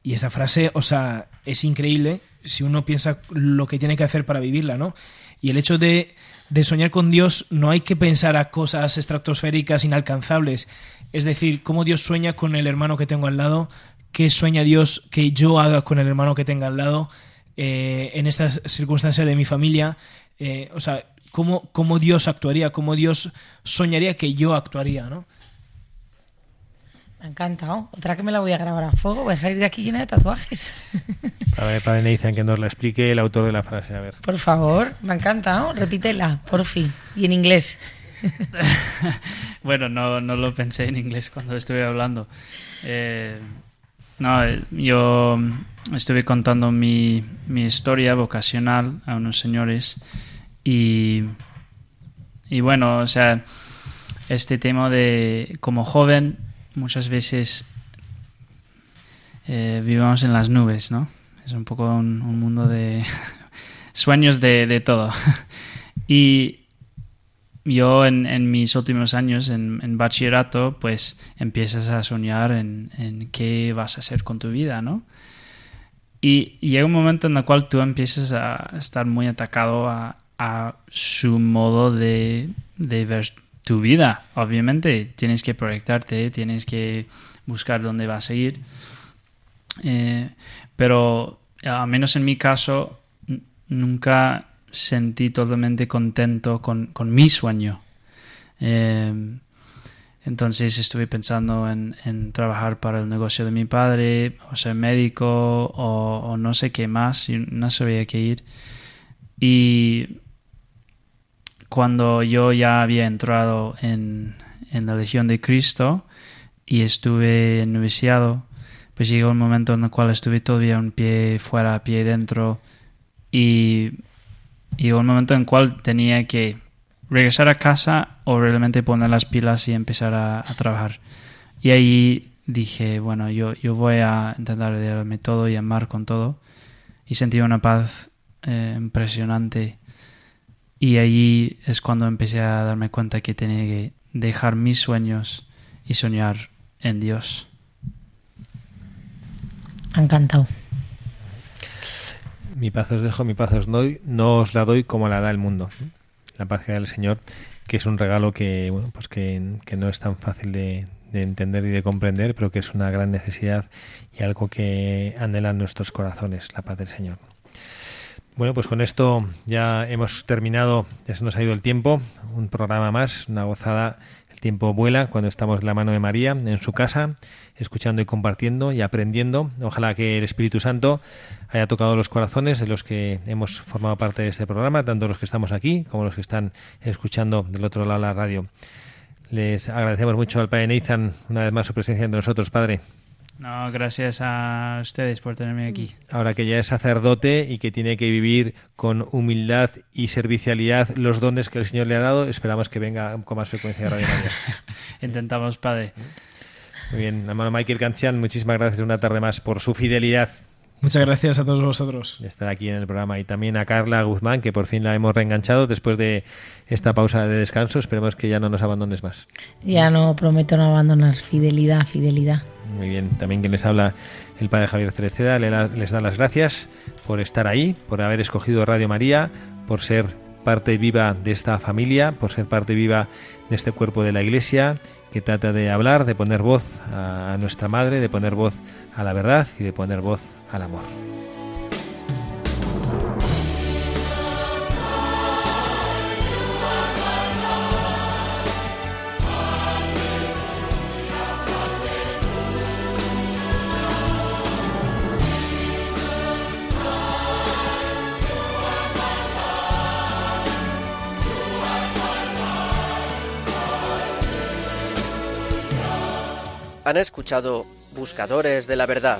y esa frase, o sea, es increíble si uno piensa lo que tiene que hacer para vivirla, ¿no? Y el hecho de, de soñar con Dios no hay que pensar a cosas estratosféricas inalcanzables. Es decir, cómo Dios sueña con el hermano que tengo al lado, qué sueña Dios que yo haga con el hermano que tenga al lado, eh, en estas circunstancias de mi familia. Eh, o sea, cómo, cómo Dios actuaría, cómo Dios soñaría que yo actuaría, ¿no? Me ha encantado. Otra que me la voy a grabar a fuego. Voy a salir de aquí llena de tatuajes. A ver, padre Nathan, que nos la explique el autor de la frase. A ver. Por favor, me ha encantado. Repítela, por fin. Y en inglés. bueno, no, no lo pensé en inglés cuando estuve hablando. Eh, no, yo estuve contando mi, mi, historia vocacional a unos señores y, y bueno, o sea, este tema de como joven muchas veces eh, vivimos en las nubes, ¿no? Es un poco un, un mundo de sueños de, de, todo. y yo en, en mis últimos años en, en, bachillerato, pues empiezas a soñar en, en, qué vas a hacer con tu vida, ¿no? Y llega un momento en el cual tú empiezas a estar muy atacado a, a su modo de, ver tu vida. Obviamente tienes que proyectarte, tienes que buscar dónde vas a ir. Eh, pero al menos en mi caso nunca sentí totalmente contento con, con mi sueño. Eh, entonces estuve pensando en, trabajar para el negocio de mi padre, o ser médico, o, o no sé qué más, y no sabía qué ir. Y cuando yo ya había entrado en, en la Legión de Cristo y estuve noviciado, pues llegó un momento en el cual estuve todavía un pie fuera, pie dentro, y llegó un momento en el cual tenía que regresar a casa o realmente poner las pilas y empezar a, a trabajar. Y ahí dije, bueno, yo, yo voy a intentar darme todo y amar con todo. Y sentí una paz eh, impresionante. Y ahí es cuando empecé a darme cuenta que tenía que dejar mis sueños y soñar en Dios. Ha encantado. Mi paz os dejo, mi paz os doy, no os la doy como la da el mundo. La paz que da el Señor, que es un regalo que, bueno, pues que, que no es tan fácil de, de, entender y de comprender, pero que es una gran necesidad y algo que anhelan nuestros corazones, la paz del Señor. Bueno, pues con esto ya hemos terminado, ya se nos ha ido el tiempo, un programa más, una gozada tiempo vuela cuando estamos en la mano de María en su casa, escuchando y compartiendo y aprendiendo. Ojalá que el Espíritu Santo haya tocado los corazones de los que hemos formado parte de este programa, tanto los que estamos aquí como los que están escuchando del otro lado de la radio. Les agradecemos mucho al Padre Nathan una vez más su presencia entre nosotros, Padre. No, gracias a ustedes por tenerme aquí. Ahora que ya es sacerdote y que tiene que vivir con humildad y servicialidad los dones que el Señor le ha dado, esperamos que venga con más frecuencia a Radio María. Intentamos, Padre. Muy bien, hermano Michael Cancian, muchísimas gracias una tarde más por su fidelidad. Muchas gracias a todos vosotros. De estar aquí en el programa. Y también a Carla Guzmán, que por fin la hemos reenganchado después de esta pausa de descanso. Esperemos que ya no nos abandones más. Ya no prometo no abandonar. Fidelidad, fidelidad. Muy bien, también quien les habla el padre Javier Cereceda les da las gracias por estar ahí, por haber escogido Radio María, por ser parte viva de esta familia, por ser parte viva de este cuerpo de la Iglesia que trata de hablar, de poner voz a nuestra madre, de poner voz a la verdad y de poner voz al amor. han escuchado Buscadores de la Verdad.